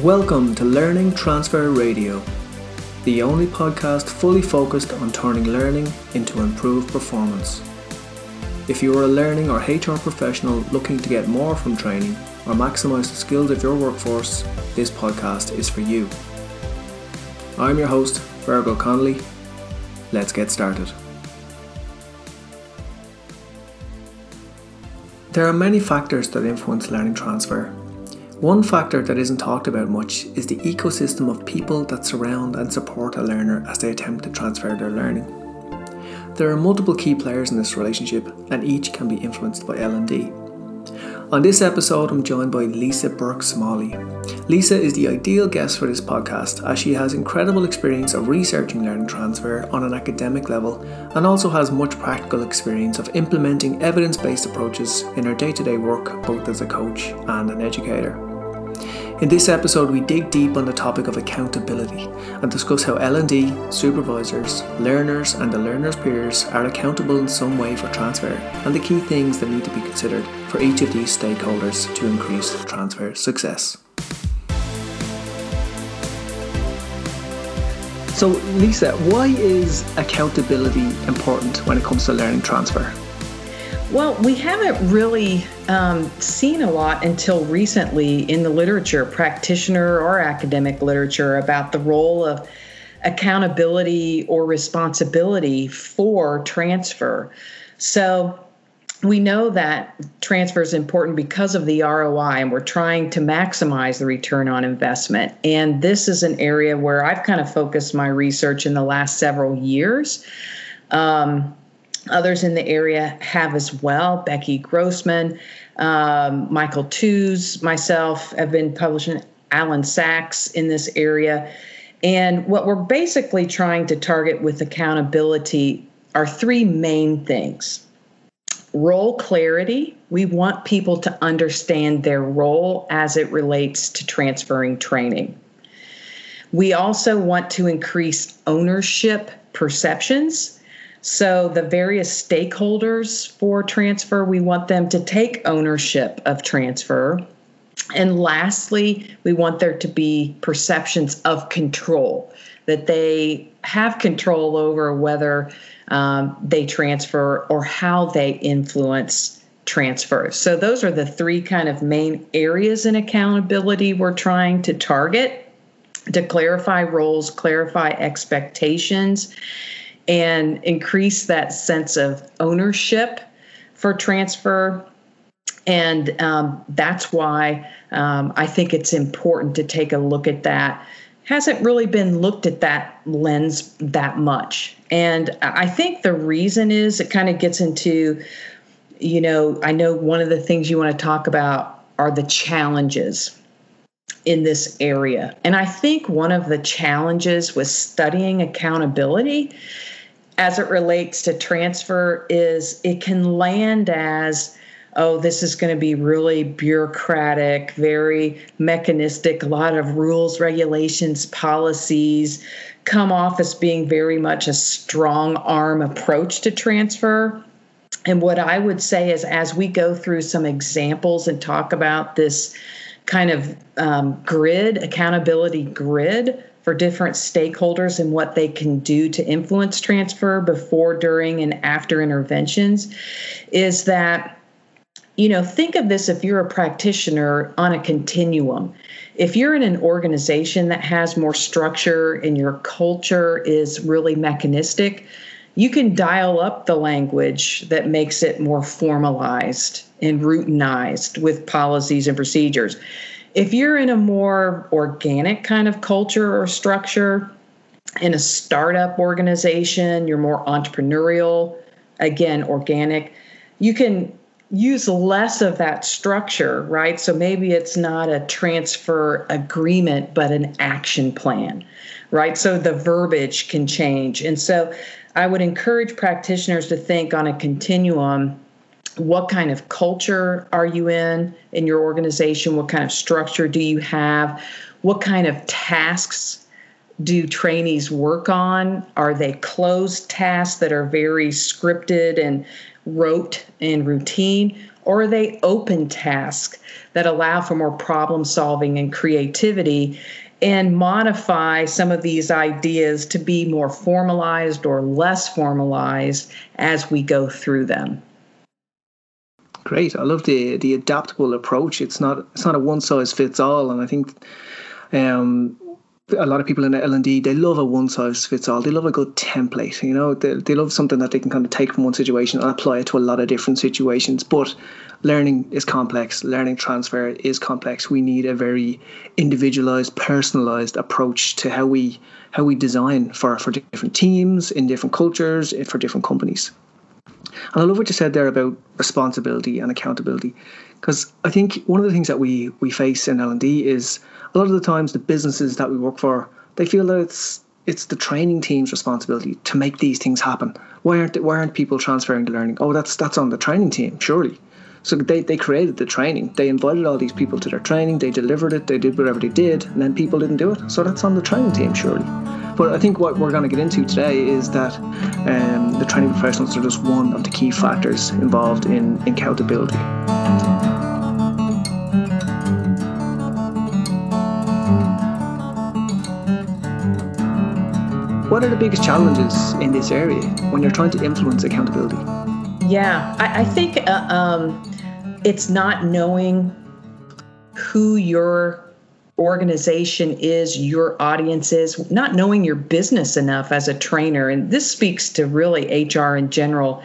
Welcome to Learning Transfer Radio, the only podcast fully focused on turning learning into improved performance. If you are a learning or HR professional looking to get more from training or maximize the skills of your workforce, this podcast is for you. I'm your host, Virgo Connolly. Let's get started. There are many factors that influence learning transfer, one factor that isn't talked about much is the ecosystem of people that surround and support a learner as they attempt to transfer their learning. There are multiple key players in this relationship and each can be influenced by L&D. On this episode, I'm joined by Lisa Burke Smalley. Lisa is the ideal guest for this podcast as she has incredible experience of researching learning transfer on an academic level and also has much practical experience of implementing evidence based approaches in her day to day work both as a coach and an educator. In this episode, we dig deep on the topic of accountability and discuss how L&D, supervisors, learners and the learner's peers are accountable in some way for transfer and the key things that need to be considered for each of these stakeholders to increase transfer success. So, Lisa, why is accountability important when it comes to learning transfer? Well, we haven't really um, seen a lot until recently in the literature, practitioner or academic literature, about the role of accountability or responsibility for transfer. So we know that transfer is important because of the ROI, and we're trying to maximize the return on investment. And this is an area where I've kind of focused my research in the last several years. Um, Others in the area have as well. Becky Grossman, um, Michael Tews, myself have been publishing Alan Saks in this area. And what we're basically trying to target with accountability are three main things role clarity. We want people to understand their role as it relates to transferring training. We also want to increase ownership perceptions. So, the various stakeholders for transfer, we want them to take ownership of transfer. And lastly, we want there to be perceptions of control, that they have control over whether um, they transfer or how they influence transfer. So, those are the three kind of main areas in accountability we're trying to target to clarify roles, clarify expectations and increase that sense of ownership for transfer. And um, that's why um, I think it's important to take a look at that. Hasn't really been looked at that lens that much. And I think the reason is it kind of gets into, you know, I know one of the things you want to talk about are the challenges in this area. And I think one of the challenges with studying accountability as it relates to transfer is it can land as oh this is going to be really bureaucratic very mechanistic a lot of rules regulations policies come off as being very much a strong arm approach to transfer. And what i would say is as we go through some examples and talk about this kind of um, grid accountability grid for different stakeholders and what they can do to influence transfer before, during, and after interventions is that, you know, think of this if you're a practitioner on a continuum. If you're in an organization that has more structure and your culture is really mechanistic, you can dial up the language that makes it more formalized and routinized with policies and procedures if you're in a more organic kind of culture or structure, in a startup organization, you're more entrepreneurial, again, organic, you can use less of that structure, right? So maybe it's not a transfer agreement, but an action plan, right? So the verbiage can change. And so I would encourage practitioners to think on a continuum what kind of culture are you in in your organization? What kind of structure do you have? What kind of tasks do trainees work on? Are they closed tasks that are very scripted and rote and routine? Or are they open tasks that allow for more problem solving and creativity and modify some of these ideas to be more formalized or less formalized as we go through them? Great. I love the the adaptable approach. It's not it's not a one size fits all, and I think um, a lot of people in L and D they love a one size fits all. They love a good template. You know, they, they love something that they can kind of take from one situation and apply it to a lot of different situations. But learning is complex. Learning transfer is complex. We need a very individualized, personalized approach to how we how we design for for different teams in different cultures for different companies. And I love what you said there about responsibility and accountability, because I think one of the things that we we face in L and D is a lot of the times the businesses that we work for they feel that it's it's the training team's responsibility to make these things happen. Why aren't why aren't people transferring the learning? Oh, that's that's on the training team, surely. So they, they created the training. They invited all these people to their training. They delivered it. They did whatever they did, and then people didn't do it. So that's on the training team, surely. But I think what we're going to get into today is that um, the training professionals are just one of the key factors involved in accountability. What are the biggest challenges in this area when you're trying to influence accountability? Yeah, I, I think uh, um, it's not knowing who your organization is, your audience is, not knowing your business enough as a trainer. And this speaks to really HR in general.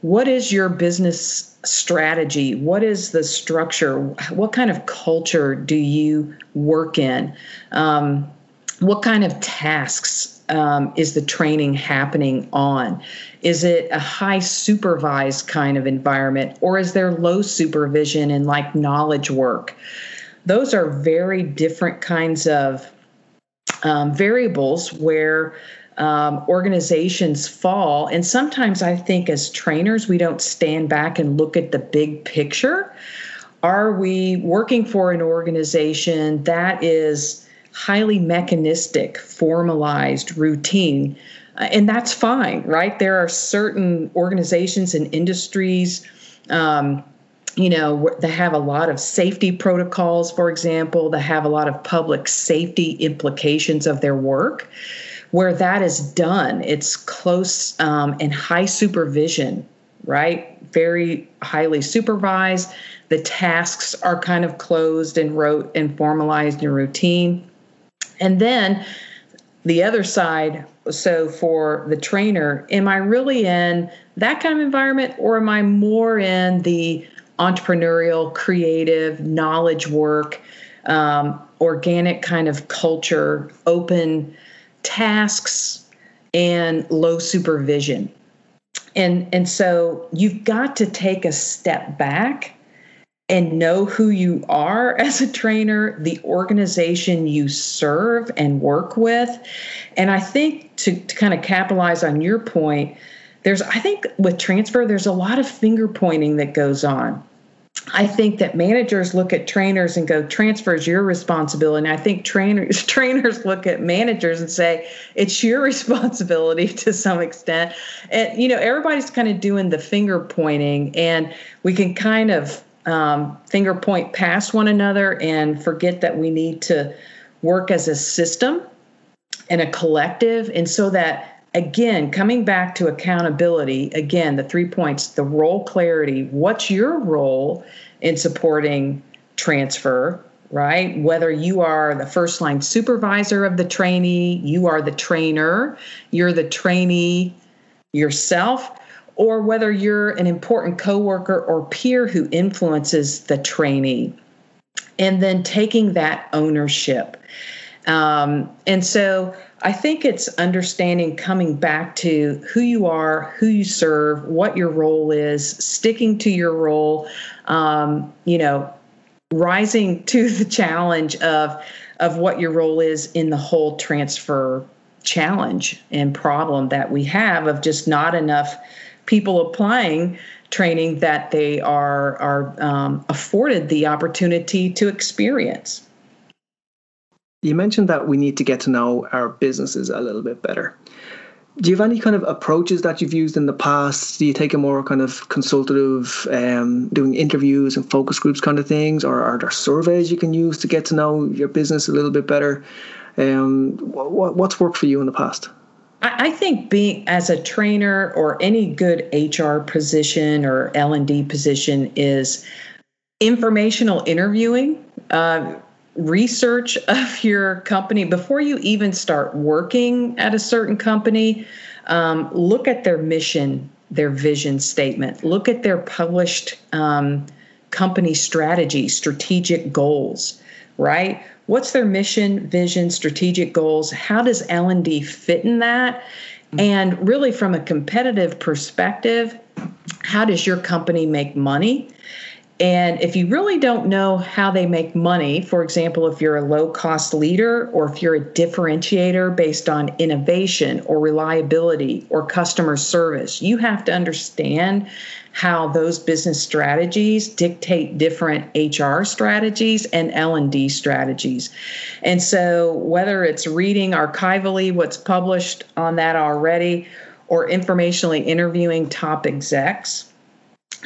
What is your business strategy? What is the structure? What kind of culture do you work in? Um, what kind of tasks um, is the training happening on? Is it a high supervised kind of environment or is there low supervision and like knowledge work? Those are very different kinds of um, variables where um, organizations fall. And sometimes I think as trainers, we don't stand back and look at the big picture. Are we working for an organization that is highly mechanistic, formalized, routine. Uh, and that's fine, right? There are certain organizations and industries. Um, you know, that have a lot of safety protocols, for example, that have a lot of public safety implications of their work. Where that is done, it's close um, and high supervision, right? Very highly supervised. The tasks are kind of closed and rote and formalized and routine. And then the other side, so for the trainer, am I really in that kind of environment or am I more in the entrepreneurial, creative, knowledge work, um, organic kind of culture, open tasks, and low supervision? And, and so you've got to take a step back and know who you are as a trainer, the organization you serve and work with. And I think to, to kind of capitalize on your point, there's, I think with transfer, there's a lot of finger pointing that goes on. I think that managers look at trainers and go, transfer is your responsibility. And I think trainers trainers look at managers and say, it's your responsibility to some extent. And you know, everybody's kind of doing the finger pointing, and we can kind of um, finger point past one another and forget that we need to work as a system and a collective. And so that, again, coming back to accountability, again, the three points the role clarity. What's your role in supporting transfer? Right? Whether you are the first line supervisor of the trainee, you are the trainer, you're the trainee yourself, or whether you're an important coworker or peer who influences the trainee, and then taking that ownership. Um, and so I think it's understanding coming back to who you are, who you serve, what your role is, sticking to your role, um, you know, rising to the challenge of of what your role is in the whole transfer challenge and problem that we have of just not enough people applying training that they are are um, afforded the opportunity to experience. You mentioned that we need to get to know our businesses a little bit better. do you have any kind of approaches that you've used in the past? Do you take a more kind of consultative, um, doing interviews and focus groups kind of things, or are there surveys you can use to get to know your business a little bit better? Um, what, what's worked for you in the past? I think being as a trainer or any good HR position or L and D position is informational interviewing. Uh, research of your company before you even start working at a certain company. Um, look at their mission, their vision statement. Look at their published um, company strategy, strategic goals. Right? What's their mission, vision, strategic goals? How does L and D fit in that? Mm-hmm. And really, from a competitive perspective, how does your company make money? And if you really don't know how they make money, for example, if you're a low cost leader or if you're a differentiator based on innovation or reliability or customer service, you have to understand how those business strategies dictate different HR strategies and L&D strategies. And so whether it's reading archivally what's published on that already or informationally interviewing top execs,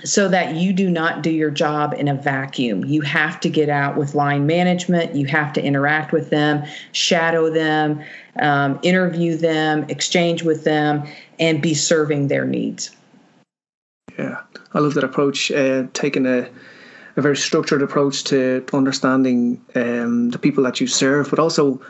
so that you do not do your job in a vacuum. You have to get out with line management, you have to interact with them, shadow them, um, interview them, exchange with them, and be serving their needs. Yeah, I love that approach, uh, taking a, a very structured approach to understanding um, the people that you serve, but also,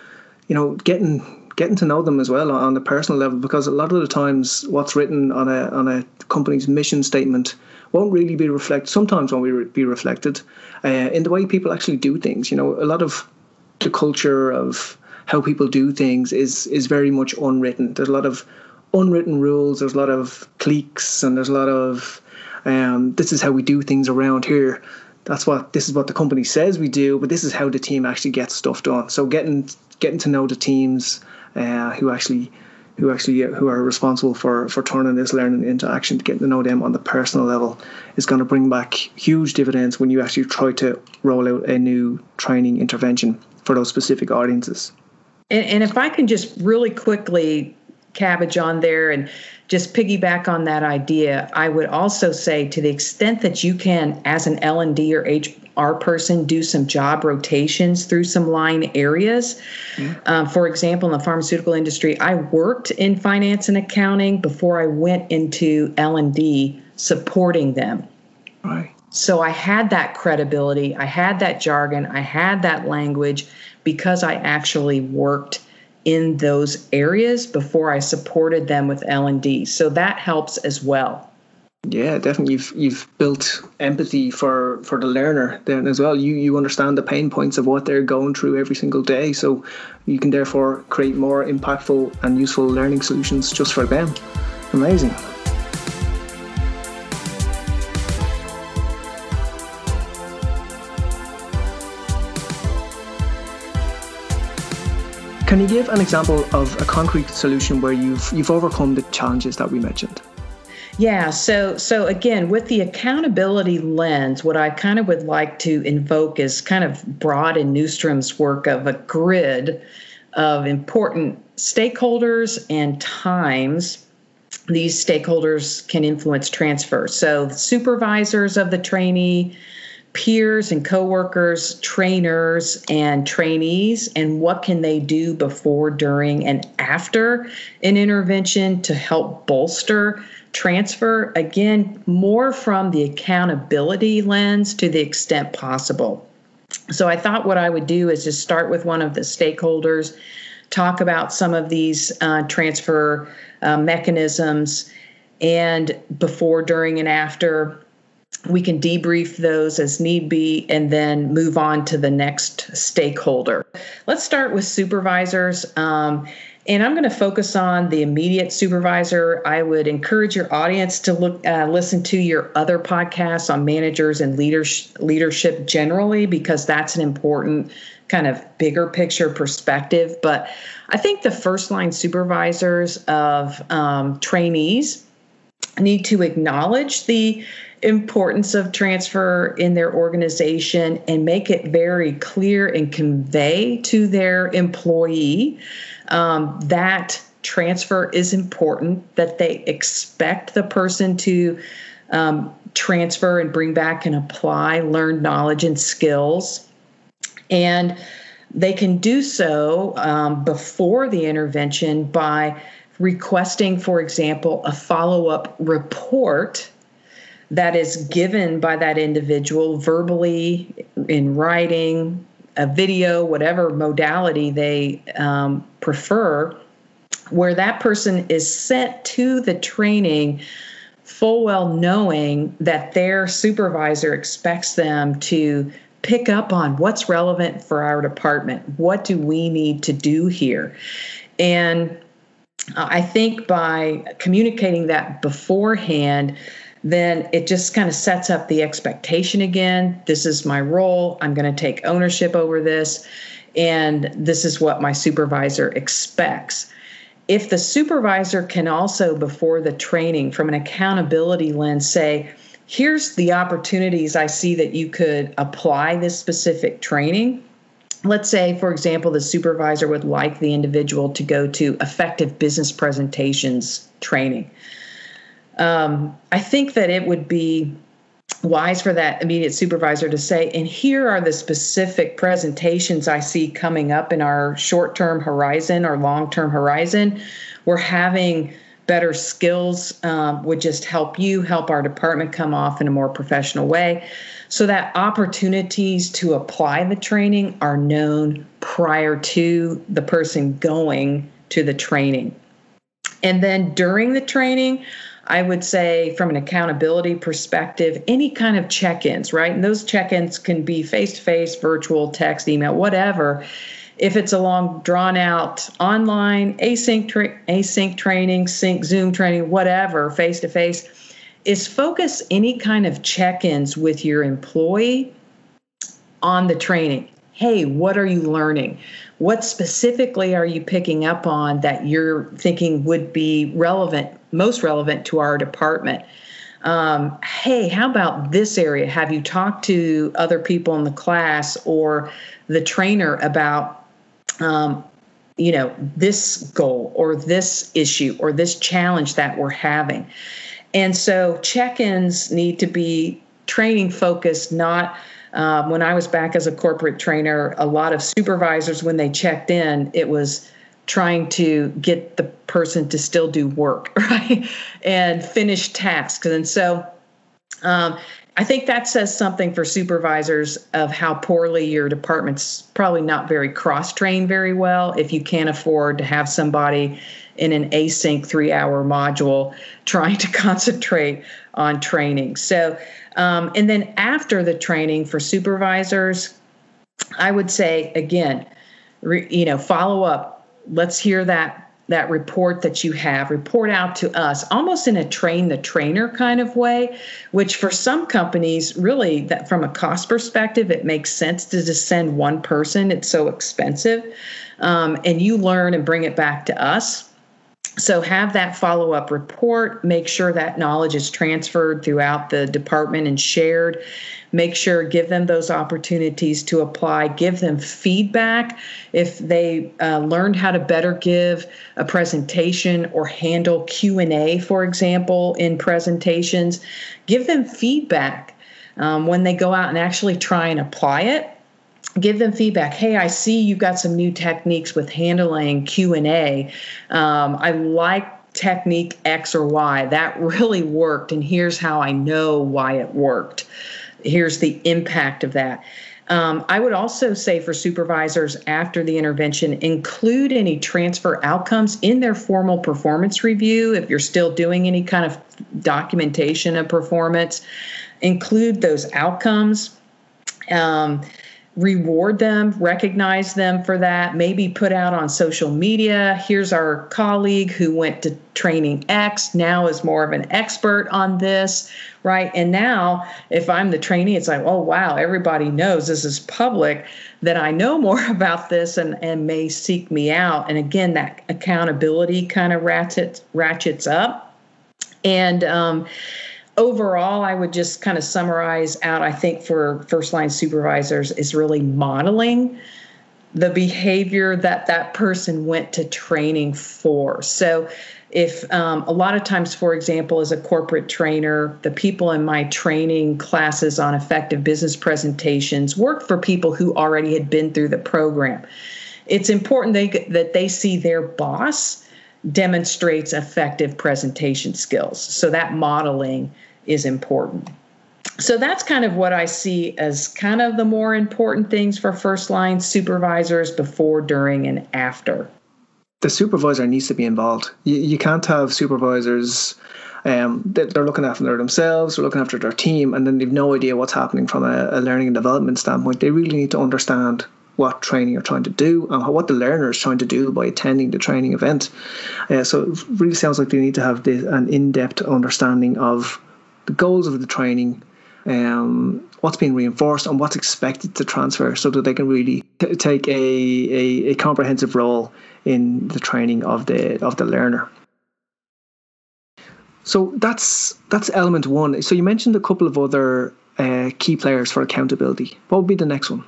you know, getting getting to know them as well on the personal level because a lot of the times what's written on a on a company's mission statement won't really be reflected. Sometimes won't be reflected uh, in the way people actually do things. You know, a lot of the culture of how people do things is is very much unwritten. There's a lot of unwritten rules. There's a lot of cliques, and there's a lot of um, this is how we do things around here. That's what this is what the company says we do, but this is how the team actually gets stuff done. So getting getting to know the teams uh, who actually who actually who are responsible for for turning this learning into action getting to know them on the personal level is going to bring back huge dividends when you actually try to roll out a new training intervention for those specific audiences and, and if i can just really quickly cabbage on there and just piggyback on that idea i would also say to the extent that you can as an l&d or hr person do some job rotations through some line areas. Mm-hmm. Um, for example, in the pharmaceutical industry, I worked in finance and accounting before I went into L and D supporting them. Right. So I had that credibility, I had that jargon, I had that language because I actually worked in those areas before I supported them with L and D. So that helps as well. Yeah, definitely. You've you've built empathy for for the learner then as well. You you understand the pain points of what they're going through every single day, so you can therefore create more impactful and useful learning solutions just for them. Amazing. Can you give an example of a concrete solution where you've you've overcome the challenges that we mentioned? Yeah, so so again, with the accountability lens, what I kind of would like to invoke is kind of Broad and Newstrom's work of a grid of important stakeholders and times these stakeholders can influence transfer. So supervisors of the trainee, peers and coworkers, trainers and trainees, and what can they do before, during, and after an intervention to help bolster transfer, again, more from the accountability lens to the extent possible. So I thought what I would do is just start with one of the stakeholders, talk about some of these uh, transfer uh, mechanisms, and before, during, and after. We can debrief those as need be and then move on to the next stakeholder. Let's start with supervisors. Um, and I'm going to focus on the immediate supervisor. I would encourage your audience to look, uh, listen to your other podcasts on managers and leadership, leadership generally, because that's an important kind of bigger picture perspective. But I think the first line supervisors of um, trainees need to acknowledge the importance of transfer in their organization and make it very clear and convey to their employee um, that transfer is important, that they expect the person to um, transfer and bring back and apply learned knowledge and skills. And they can do so um, before the intervention by requesting, for example, a follow up report that is given by that individual verbally, in writing, a video, whatever modality they um, prefer, where that person is sent to the training full well knowing that their supervisor expects them to pick up on what's relevant for our department. What do we need to do here? And I think by communicating that beforehand, then it just kind of sets up the expectation again. This is my role. I'm going to take ownership over this. And this is what my supervisor expects. If the supervisor can also, before the training, from an accountability lens, say, here's the opportunities I see that you could apply this specific training. Let's say, for example, the supervisor would like the individual to go to effective business presentations training. Um, I think that it would be wise for that immediate supervisor to say, and here are the specific presentations I see coming up in our short term horizon or long term horizon. We're having better skills um, would just help you help our department come off in a more professional way so that opportunities to apply the training are known prior to the person going to the training and then during the training I would say, from an accountability perspective, any kind of check ins, right? And those check ins can be face to face, virtual, text, email, whatever. If it's a long drawn out online async tra- async training sync zoom training whatever face to face is focus any kind of check-ins with your employee on the training. Hey what are you learning? What specifically are you picking up on that you're thinking would be relevant most relevant to our department um, hey how about this area have you talked to other people in the class or the trainer about um, you know, this goal or this issue or this challenge that we're having. And so check ins need to be training focused, not um, when I was back as a corporate trainer, a lot of supervisors, when they checked in, it was trying to get the person to still do work, right? And finish tasks. And so um, I think that says something for supervisors of how poorly your department's probably not very cross trained very well if you can't afford to have somebody in an async three hour module trying to concentrate on training. So, um, and then after the training for supervisors, I would say again, re, you know, follow up. Let's hear that that report that you have. Report out to us almost in a train the trainer kind of way which for some companies really that from a cost perspective it makes sense to just send one person. It's so expensive. Um, and you learn and bring it back to us so have that follow up report make sure that knowledge is transferred throughout the department and shared. Make sure give them those opportunities to apply give them feedback. If they uh, learned how to better give a presentation or handle q&a for example in presentations give them feedback um, when they go out and actually try and apply it give them feedback hey i see you've got some new techniques with handling q&a um, i like technique x or y that really worked and here's how i know why it worked here's the impact of that. Um, I would also say for supervisors after the intervention, include any transfer outcomes in their formal performance review. If you're still doing any kind of documentation of performance, include those outcomes. Um, reward them, recognize them for that, maybe put out on social media. Here's our colleague who went to training X, now is more of an expert on this, right? And now, if I'm the trainee, it's like, oh, wow, everybody knows this is public, that I know more about this and, and may seek me out. And again, that accountability kind of ratchets, ratchets up. And, um, overall, I would just kind of summarize out, I think, for first line supervisors is really modeling the behavior that that person went to training for. So, if um, a lot of times, for example, as a corporate trainer, the people in my training classes on effective business presentations work for people who already had been through the program. It's important they, that they see their boss demonstrates effective presentation skills. So that modeling is important so that's kind of what I see as kind of the more important things for first line supervisors before, during, and after. The supervisor needs to be involved. You, you can't have supervisors. Um, they're looking after themselves, they're looking after their team, and then they've no idea what's happening from a, a learning and development standpoint. They really need to understand what training you're trying to do and what the learner is trying to do by attending the training event. Uh, so it really sounds like they need to have this, an in-depth understanding of the goals of the training, um, what's being reinforced and what's expected to transfer so that they can really t- take a, a, a, comprehensive role in the training of the of the learner. So that's that's element one. So you mentioned a couple of other uh, key players for accountability. What would be the next one?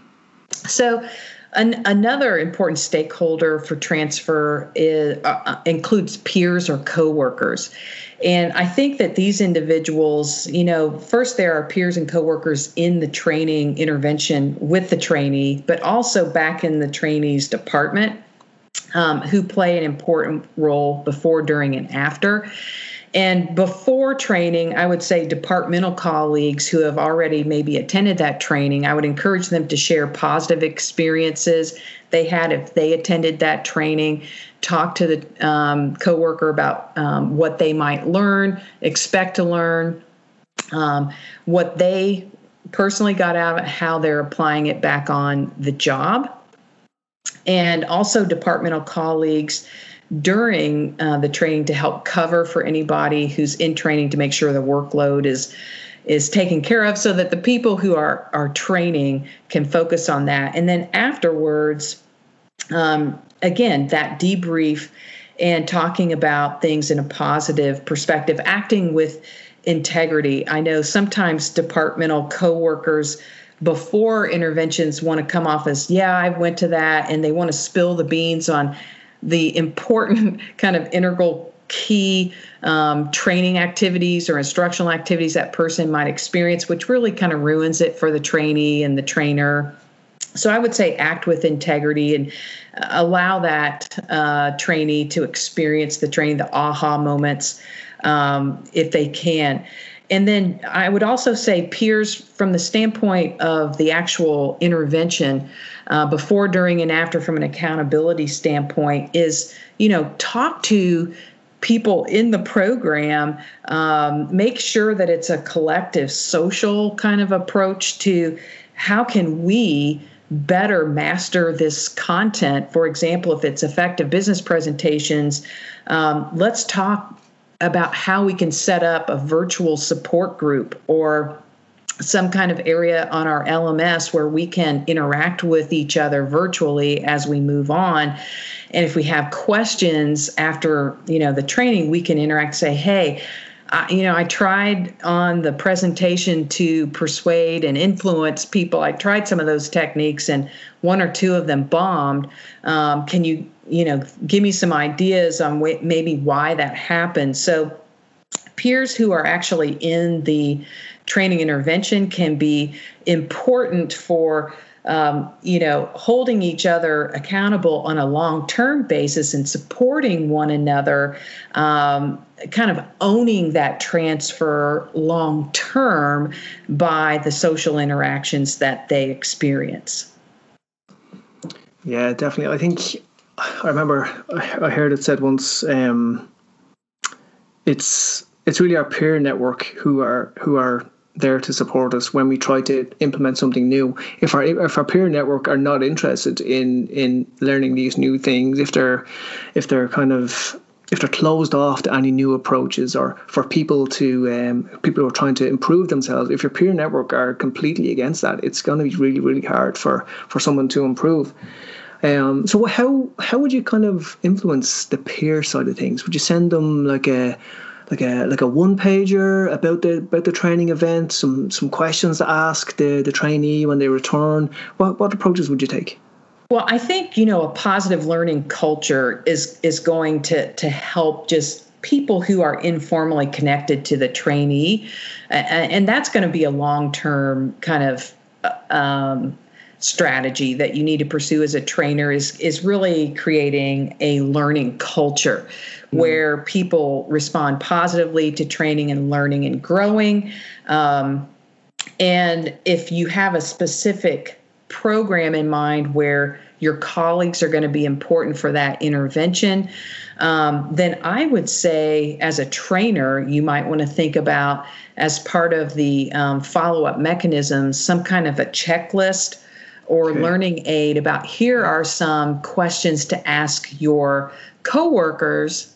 So an, another important stakeholder for transfer is, uh, uh includes peers or coworkers. And I think that these individuals, you know, first there are peers and coworkers in the training intervention with the trainee, but also back in the trainee's department um, who play an important role before, during, and after. And before training, I would say departmental colleagues who have already maybe attended that training, I would encourage them to share positive experiences they had if they attended that training, talk to the um, coworker about um, what they might learn, expect to learn, um, what they personally got out of it, how they're applying it back on the job. And also departmental colleagues during uh, the training to help cover for anybody who's in training to make sure the workload is is taken care of so that the people who are are training can focus on that. And then afterwards um, again that debrief and talking about things in a positive perspective acting with integrity. I know sometimes departmental coworkers before interventions want to come off as yeah i went to that and they want to spill the beans on the important kind of integral key um, training activities or instructional activities that person might experience, which really kind of ruins it for the trainee and the trainer. So I would say act with integrity and uh, allow that uh, trainee to experience the training, the aha moments, um, if they can. And then I would also say peers from the standpoint of the actual intervention uh, before, during, and after from an accountability standpoint is, you know, talk to people in the program, um, make sure that it's a collective social kind of approach to how can we better master this content. For example, if it's effective business presentations, um, let's talk about how we can set up a virtual support group or some kind of area on our LMS where we can interact with each other virtually as we move on. And if we have questions after, you know, the training, we can interact say, "Hey, I, you know, I tried on the presentation to persuade and influence people. I tried some of those techniques, and one or two of them bombed. Um, can you, you know, give me some ideas on wh- maybe why that happened? So, peers who are actually in the training intervention can be important for um, you know holding each other accountable on a long-term basis and supporting one another um, kind of owning that transfer long term by the social interactions that they experience yeah definitely i think i remember i heard it said once um, it's it's really our peer network who are who are there to support us when we try to implement something new. If our if our peer network are not interested in in learning these new things, if they're if they're kind of if they're closed off to any new approaches or for people to um, people who are trying to improve themselves if your peer network are completely against that it's going to be really really hard for for someone to improve um, so how how would you kind of influence the peer side of things would you send them like a like a like a one pager about the about the training event, some some questions to ask the the trainee when they return. What what approaches would you take? Well, I think you know a positive learning culture is is going to to help just people who are informally connected to the trainee, and that's going to be a long term kind of uh, um, strategy that you need to pursue as a trainer is is really creating a learning culture mm. where people respond positively to training and learning and growing. Um, and if you have a specific program in mind where your colleagues are going to be important for that intervention, um, then I would say, as a trainer, you might want to think about, as part of the um, follow up mechanisms, some kind of a checklist or okay. learning aid about here are some questions to ask your coworkers,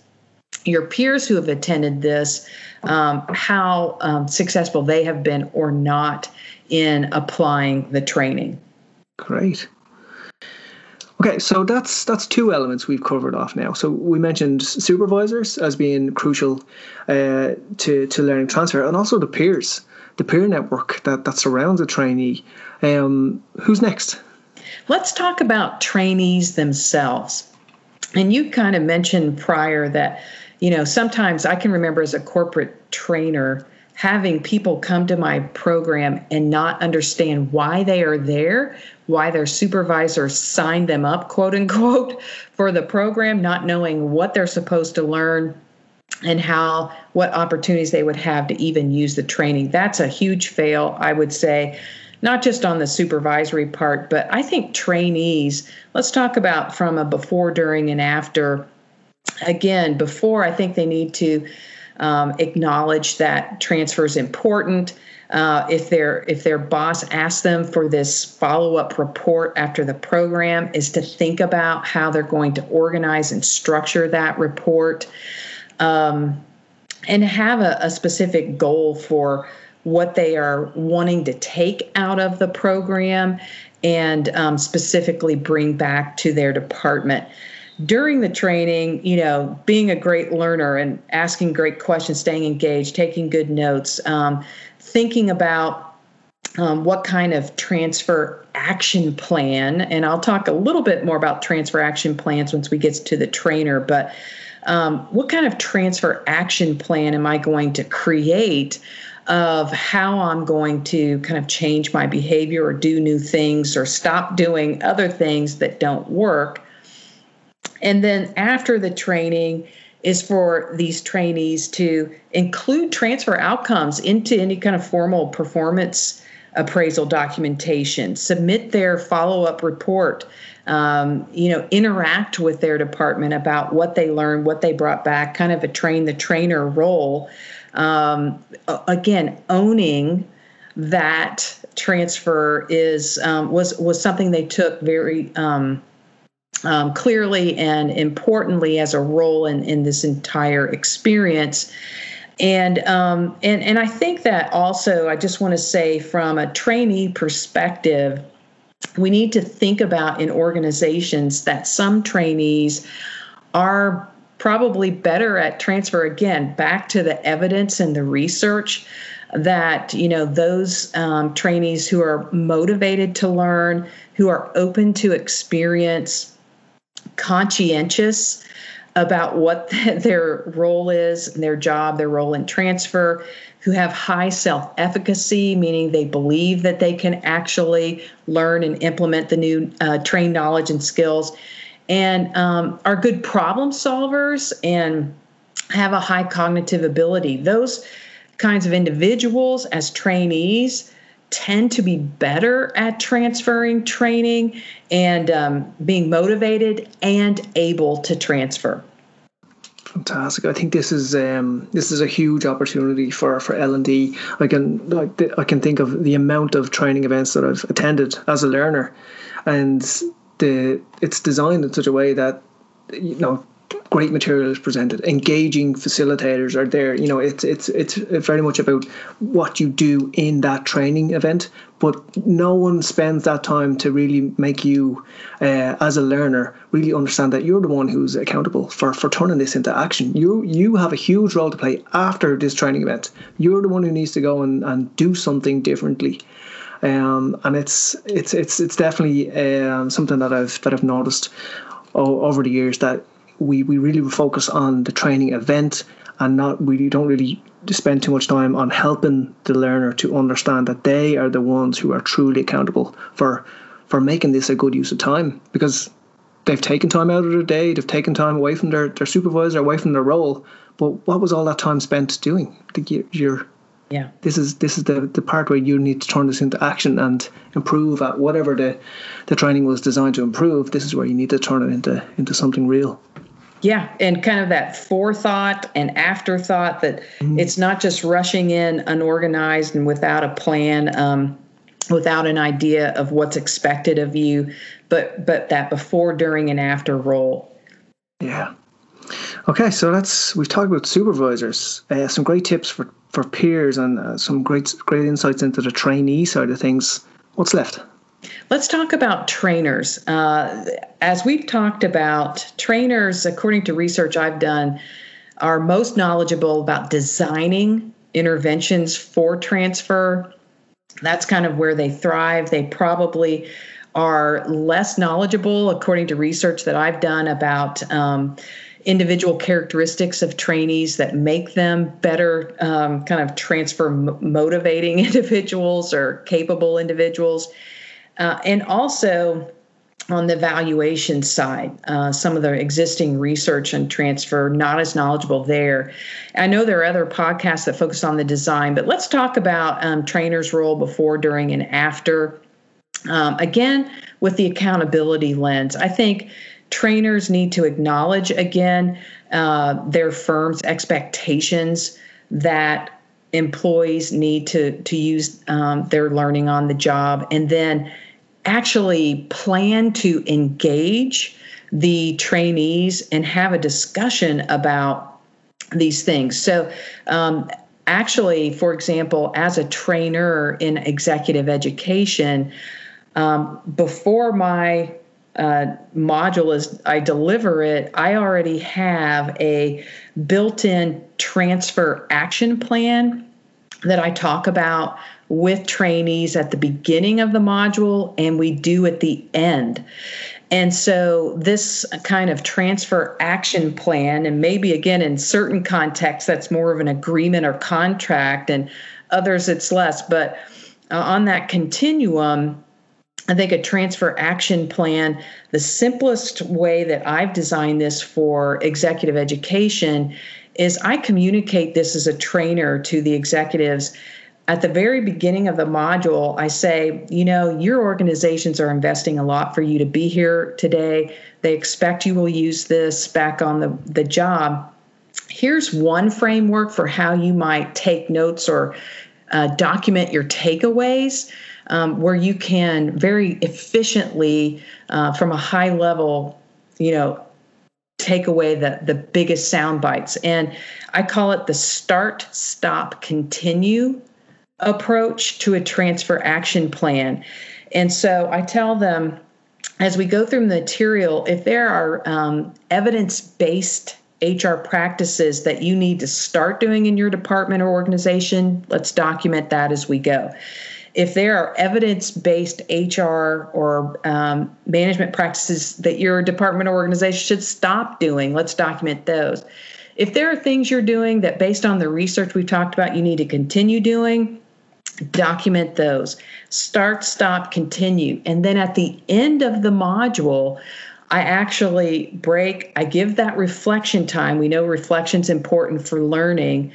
your peers who have attended this, um, how um, successful they have been or not in applying the training. Great. Okay, so that's that's two elements we've covered off now. So we mentioned supervisors as being crucial uh, to to learning transfer, and also the peers, the peer network that that surrounds a trainee. Um, who's next? Let's talk about trainees themselves. And you kind of mentioned prior that, you know, sometimes I can remember as a corporate trainer having people come to my program and not understand why they are there, why their supervisor signed them up, quote unquote, for the program, not knowing what they're supposed to learn and how what opportunities they would have to even use the training. That's a huge fail, I would say not just on the supervisory part, but I think trainees, let's talk about from a before, during, and after. Again, before, I think they need to um, acknowledge that transfer is important. Uh, if their if their boss asks them for this follow up report after the program, is to think about how they're going to organize and structure that report, um, and have a, a specific goal for what they are wanting to take out of the program and um, specifically bring back to their department. During the training, you know, being a great learner and asking great questions, staying engaged, taking good notes, um, thinking about um, what kind of transfer action plan, and I'll talk a little bit more about transfer action plans once we get to the trainer, but um, what kind of transfer action plan am I going to create of how I'm going to kind of change my behavior or do new things or stop doing other things that don't work. And then after the training, is for these trainees to include transfer outcomes into any kind of formal performance appraisal documentation, submit their follow up report, um, you know, interact with their department about what they learned, what they brought back, kind of a train the trainer role um, again owning that transfer is um, was was something they took very um, um, clearly and importantly as a role in, in this entire experience. And um, and and I think that also I just want to say from a trainee perspective, we need to think about in organizations that some trainees are probably better at transfer again back to the evidence and the research that you know those um, trainees who are motivated to learn who are open to experience conscientious about what their role is their job their role in transfer who have high self efficacy, meaning they believe that they can actually learn and implement the new uh, trained knowledge and skills, and um, are good problem solvers and have a high cognitive ability. Those kinds of individuals as trainees tend to be better at transferring training and um, being motivated and able to transfer. Fantastic! I think this is um, this is a huge opportunity for for L and D. I can I can think of the amount of training events that I've attended as a learner, and the it's designed in such a way that you know great material is presented. Engaging facilitators are there. You know it's it's it's very much about what you do in that training event but no one spends that time to really make you uh, as a learner really understand that you're the one who's accountable for for turning this into action. You you have a huge role to play after this training event. You're the one who needs to go and, and do something differently. Um, and it's it's it's it's definitely um, something that I've that I've noticed over the years that we we really focus on the training event and not we don't really spend too much time on helping the learner to understand that they are the ones who are truly accountable for for making this a good use of time because they've taken time out of their day, they've taken time away from their, their supervisor, away from their role. But what was all that time spent doing? You're, yeah. This is this is the, the part where you need to turn this into action and improve at whatever the, the training was designed to improve. This is where you need to turn it into into something real. Yeah, and kind of that forethought and afterthought that mm. it's not just rushing in unorganized and without a plan. Um, without an idea of what's expected of you, but but that before, during, and after role. Yeah. Okay, so that's we've talked about supervisors. Uh, some great tips for for peers and uh, some great great insights into the trainee side of things. What's left? Let's talk about trainers. Uh, as we've talked about, trainers, according to research I've done, are most knowledgeable about designing interventions for transfer that's kind of where they thrive. They probably are less knowledgeable, according to research that I've done, about um, individual characteristics of trainees that make them better um, kind of transfer motivating individuals or capable individuals. Uh, and also, on the valuation side, uh, some of the existing research and transfer not as knowledgeable there. I know there are other podcasts that focus on the design, but let's talk about um, trainers' role before, during, and after. Um, again, with the accountability lens, I think trainers need to acknowledge again uh, their firm's expectations that employees need to to use um, their learning on the job, and then actually plan to engage the trainees and have a discussion about these things. So, um, actually, for example, as a trainer in executive education, um, before my uh, module is I deliver it, I already have a built-in transfer action plan that I talk about with trainees at the beginning of the module and we do at the end. And so, this kind of transfer action plan, and maybe again in certain contexts, that's more of an agreement or contract, and others it's less. But uh, on that continuum, I think a transfer action plan, the simplest way that I've designed this for executive education is I communicate this as a trainer to the executives at the very beginning of the module, I say, you know, your organizations are investing a lot for you to be here today. They expect you will use this back on the, the job. Here's one framework for how you might take notes or uh, document your takeaways. Um, where you can very efficiently, uh, from a high level, you know, take away the the biggest sound bites. And I call it the start, stop, continue approach to a transfer action plan. And so I tell them as we go through the material, if there are um, evidence based HR practices that you need to start doing in your department or organization, let's document that as we go. If there are evidence based HR or um, management practices that your department or organization should stop doing, let's document those. If there are things you're doing that, based on the research we've talked about, you need to continue doing, document those. Start stop continue. And then at the end of the module i actually break i give that reflection time. We know reflection's important for learning.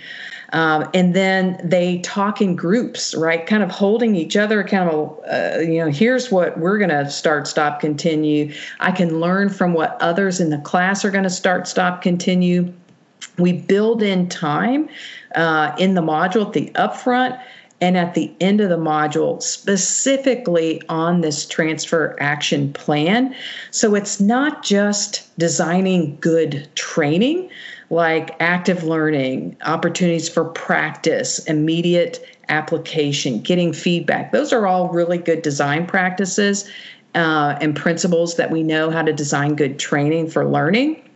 Um, and then they talk in groups right? Kind of holding each other accountable. Uh, you know here's what we're going to start stop continue. I can learn from what others in the class are going to start stop continue. We build in time uh, in the module at the upfront and at the end of the module specifically on this transfer action plan. So it's not just designing good training like active learning, opportunities for practice, immediate application, getting feedback. Those are all really good design practices uh, and principles that we know how to design good training for learning.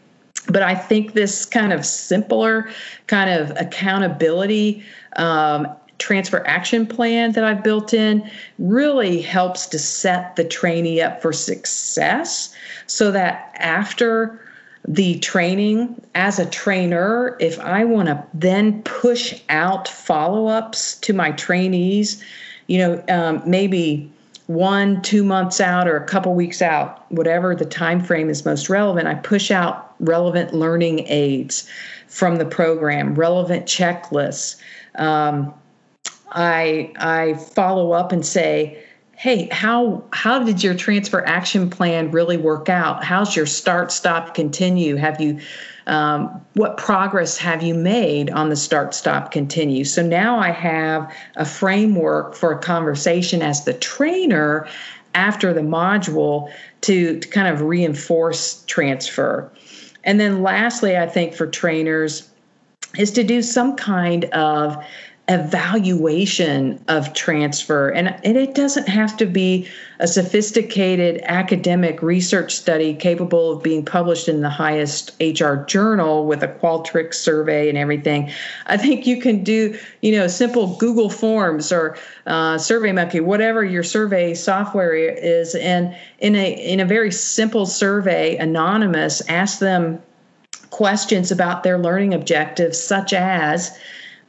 But I think this kind of simpler kind of accountability um, transfer action plan that I've built in really helps to set the trainee up for success so that after the training as a trainer, if I want to then push out follow ups to my trainees, you know, um, maybe one, two months out or a couple weeks out, whatever the time frame is most relevant, I push out relevant learning aids from the program, relevant checklists. Um, I I follow up and say, hey, how how did your transfer action plan really work out? How's your start, stop, continue? Have you um, what progress have you made on the start, stop, continue? So now I have a framework for a conversation as the trainer after the module to, to kind of reinforce transfer. And then lastly, I think for trainers is to do some kind of evaluation of transfer. And, and it doesn't have to be a sophisticated academic research study capable of being published in the highest HR journal with a Qualtrics survey and everything. I think you can do, you know, simple Google Forms or uh, SurveyMonkey, whatever your survey software is, and in a in a very simple survey, anonymous, ask them questions about their learning objectives, such as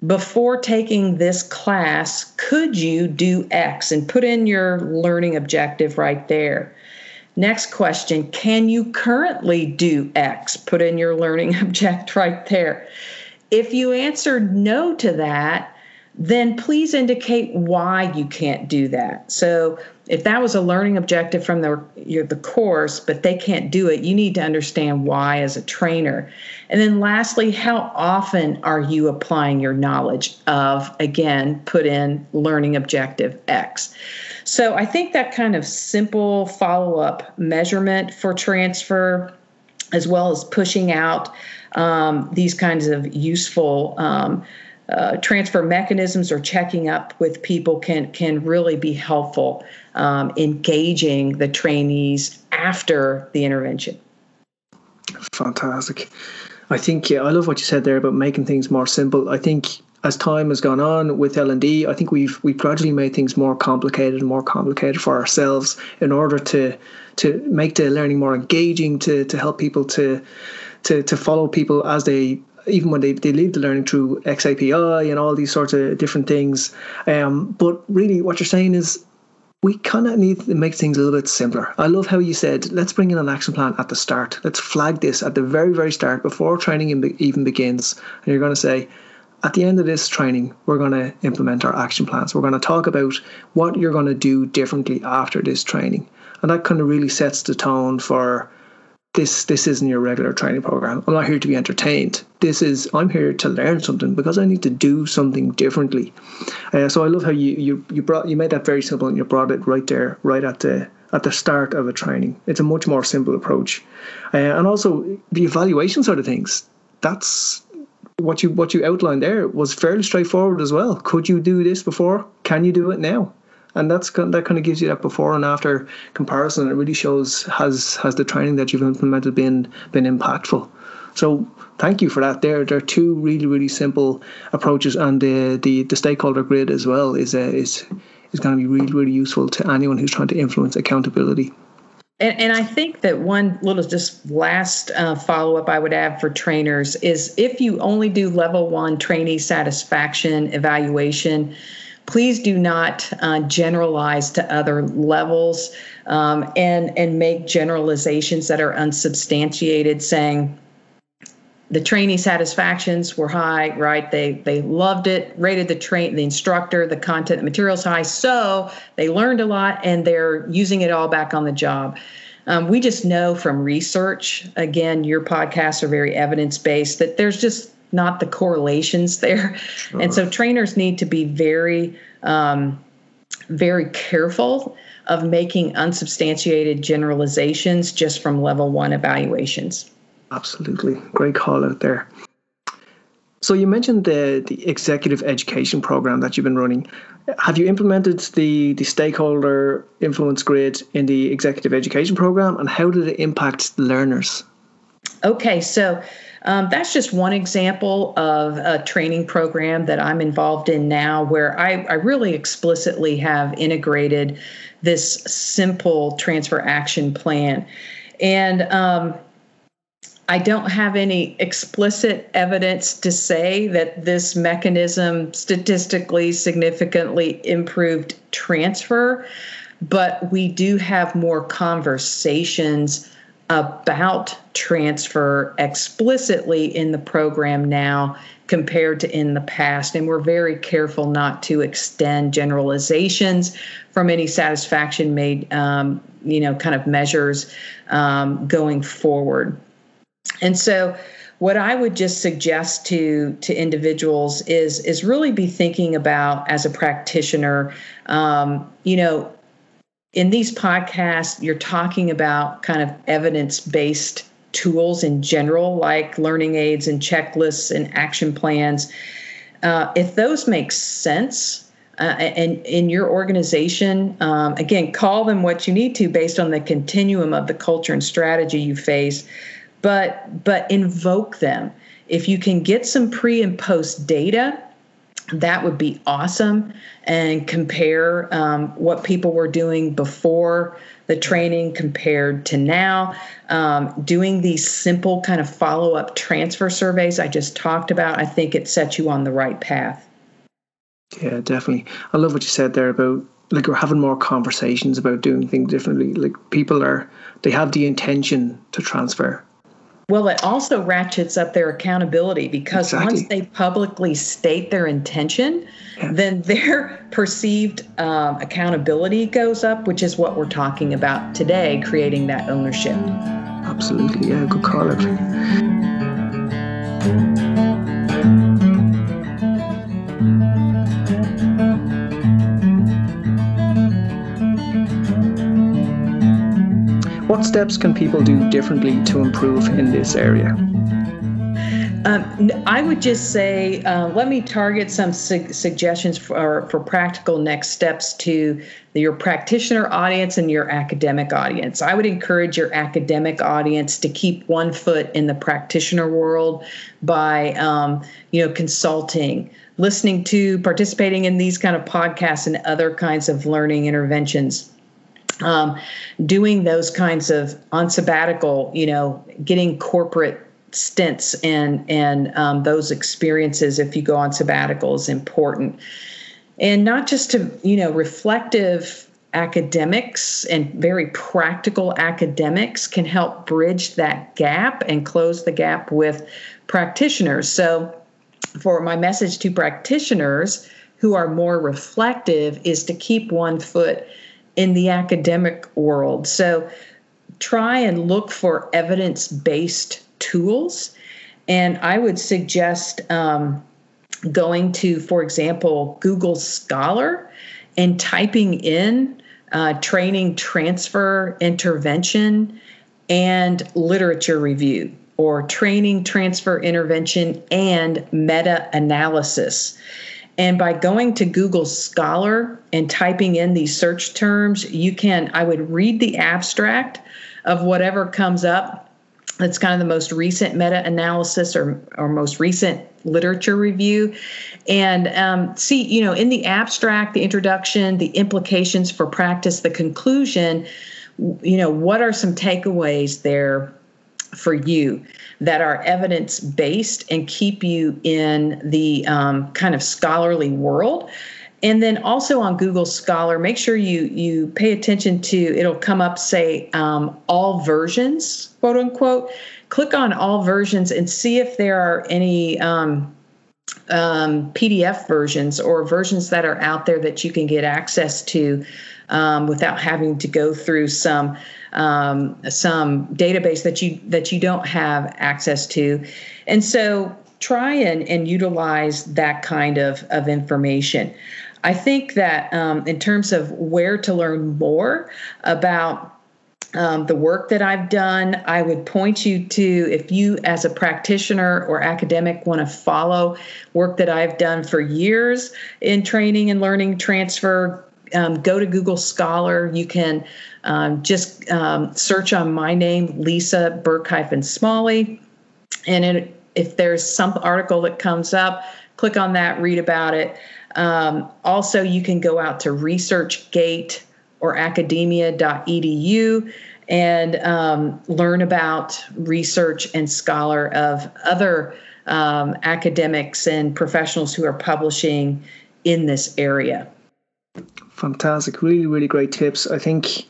before taking this class, could you do X? And put in your learning objective right there. Next question Can you currently do X? Put in your learning object right there. If you answered no to that, then please indicate why you can't do that. So, if that was a learning objective from the your, the course, but they can't do it, you need to understand why as a trainer. And then lastly, how often are you applying your knowledge of again, put in learning objective X. So, I think that kind of simple follow-up measurement for transfer as well as pushing out um, these kinds of useful um, uh, transfer mechanisms or checking up with people can can really be helpful um, engaging the trainees after the intervention. Fantastic. I think yeah, I love what you said there about making things more simple. I think as time has gone on with L and D, I think we've we've gradually made things more complicated and more complicated for ourselves in order to to make the learning more engaging, to to help people to to to follow people as they even when they, they lead the learning through XAPI and all these sorts of different things. Um, but really, what you're saying is we kind of need to make things a little bit simpler. I love how you said, let's bring in an action plan at the start. Let's flag this at the very, very start before training even begins. And you're going to say, at the end of this training, we're going to implement our action plans. We're going to talk about what you're going to do differently after this training. And that kind of really sets the tone for this this isn't your regular training program. I'm not here to be entertained. This is I'm here to learn something because I need to do something differently. Uh, so I love how you you you brought you made that very simple and you brought it right there right at the at the start of a training. It's a much more simple approach, uh, and also the evaluation sort of things. That's what you what you outlined there was fairly straightforward as well. Could you do this before? Can you do it now? And that's that kind of gives you that before and after comparison. It really shows has has the training that you've implemented been been impactful. So thank you for that. There, there are two really really simple approaches, and the the, the stakeholder grid as well is uh, is is going to be really really useful to anyone who's trying to influence accountability. And, and I think that one little just last uh, follow up I would add for trainers is if you only do level one trainee satisfaction evaluation, please do not uh, generalize to other levels um, and and make generalizations that are unsubstantiated saying the trainee satisfactions were high right? They they loved it rated the train the instructor the content the materials high. So they learned a lot and they're using it all back on the job. Um, we just know from research again your podcasts are very evidence based that there's just not the correlations there. Sure. And so trainers need to be very, um, very careful of making unsubstantiated generalizations just from level one evaluations. Absolutely. Great call out there. So you mentioned the the executive education program that you've been running. Have you implemented the the stakeholder influence grid in the executive education program and how did it impact learners? Okay, so um, that's just one example of a training program that I'm involved in now where I, I really explicitly have integrated this simple transfer action plan. And um, I don't have any explicit evidence to say that this mechanism statistically significantly improved transfer, but we do have more conversations about transfer explicitly in the program now compared to in the past. And we're very careful not to extend generalizations from any satisfaction made, um, you know, kind of measures um, going forward. And so, what I would just suggest to to individuals is is really be thinking about as a practitioner, um, you know, in these podcasts, you're talking about kind of evidence based tools in general, like learning aids and checklists and action plans. Uh, if those make sense, uh, and in your organization, um, again, call them what you need to based on the continuum of the culture and strategy you face, but but invoke them. If you can get some pre and post data that would be awesome and compare um, what people were doing before the training compared to now. Um, doing these simple kind of follow-up transfer surveys i just talked about i think it sets you on the right path. Yeah definitely. I love what you said there about like we're having more conversations about doing things differently. Like people are they have the intention to transfer well, it also ratchets up their accountability because exactly. once they publicly state their intention, yeah. then their perceived um, accountability goes up, which is what we're talking about today, creating that ownership. Absolutely. Yeah, good call out. What steps can people do differently to improve in this area? Um, I would just say, uh, let me target some su- suggestions for, for practical next steps to your practitioner audience and your academic audience. I would encourage your academic audience to keep one foot in the practitioner world by, um, you know, consulting, listening to, participating in these kind of podcasts and other kinds of learning interventions um, doing those kinds of on sabbatical, you know, getting corporate stints and and um, those experiences if you go on sabbatical is important, and not just to you know reflective academics and very practical academics can help bridge that gap and close the gap with practitioners. So, for my message to practitioners who are more reflective is to keep one foot in the academic world. So try and look for evidence based tools. And I would suggest um, going to, for example, Google Scholar and typing in uh, training transfer intervention and literature review or training transfer intervention and meta analysis. And by going to Google Scholar and typing in these search terms, you can, I would read the abstract of whatever comes up. That's kind of the most recent meta analysis or, or most recent literature review. And um, see, you know, in the abstract, the introduction, the implications for practice, the conclusion, you know, what are some takeaways there for you that are evidence based and keep you in the um, kind of scholarly world and then also on google scholar make sure you you pay attention to it'll come up say um, all versions quote unquote click on all versions and see if there are any um, um, pdf versions or versions that are out there that you can get access to um, without having to go through some um, some database that you that you don't have access to, and so try and, and utilize that kind of, of information. I think that um, in terms of where to learn more about um, the work that I've done, I would point you to if you, as a practitioner or academic, want to follow work that I've done for years in training and learning transfer, um, go to Google Scholar. You can um, just um, search on my name, Lisa Burke Smalley. And it, if there's some article that comes up, click on that, read about it. Um, also, you can go out to ResearchGate or academia.edu and um, learn about research and scholar of other um, academics and professionals who are publishing in this area. Fantastic. Really, really great tips. I think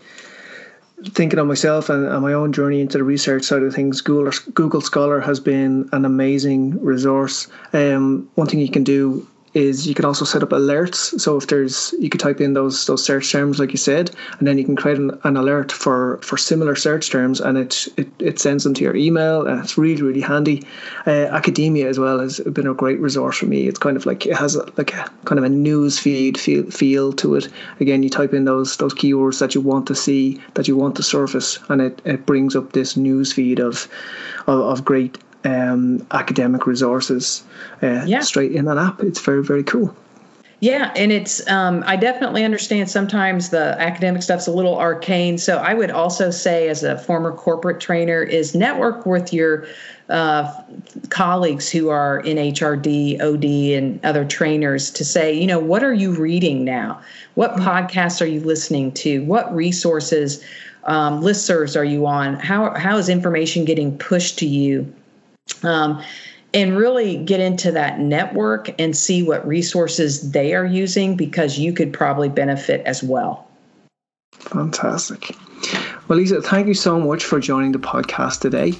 thinking of myself and, and, my own journey into the research side of things, Google, Google Scholar has been an amazing resource. Um, one thing you can do is you can also set up alerts. So if there's, you could type in those those search terms like you said, and then you can create an, an alert for for similar search terms, and it, it it sends them to your email, and it's really really handy. Uh, academia as well has been a great resource for me. It's kind of like it has a, like a kind of a news feed feel feel to it. Again, you type in those those keywords that you want to see, that you want to surface, and it, it brings up this news feed of of, of great um, academic resources uh, yeah. straight in an app. It's very, very cool. Yeah, and it's um, I definitely understand sometimes the academic stuff's a little arcane. So I would also say, as a former corporate trainer, is network with your uh, colleagues who are in HRD, OD, and other trainers to say, you know, what are you reading now? What mm-hmm. podcasts are you listening to? What resources, um, listservs are you on? How how is information getting pushed to you? Um, and really get into that network and see what resources they are using because you could probably benefit as well. Fantastic. Well, Lisa, thank you so much for joining the podcast today.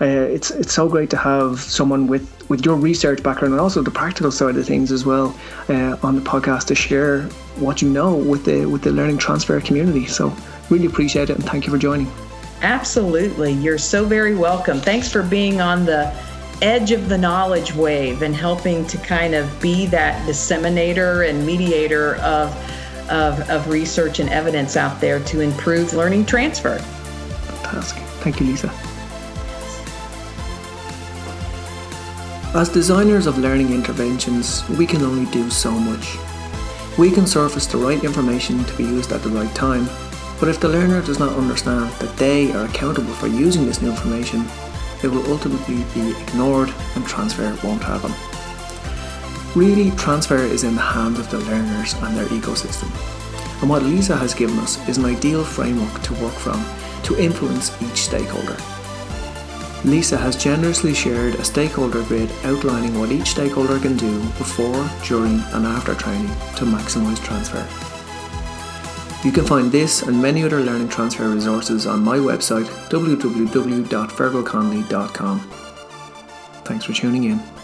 Uh, it's it's so great to have someone with, with your research background and also the practical side of things as well uh, on the podcast to share what you know with the with the learning transfer community. So really appreciate it and thank you for joining. Absolutely. You're so very welcome. Thanks for being on the edge of the knowledge wave and helping to kind of be that disseminator and mediator of, of, of research and evidence out there to improve learning transfer. Fantastic. Thank you, Lisa. As designers of learning interventions, we can only do so much. We can surface the right information to be used at the right time but if the learner does not understand that they are accountable for using this new information, it will ultimately be ignored and transfer won't happen. Really, transfer is in the hands of the learners and their ecosystem. And what Lisa has given us is an ideal framework to work from to influence each stakeholder. Lisa has generously shared a stakeholder grid outlining what each stakeholder can do before, during, and after training to maximise transfer. You can find this and many other learning transfer resources on my website www.fergalconnolly.com. Thanks for tuning in.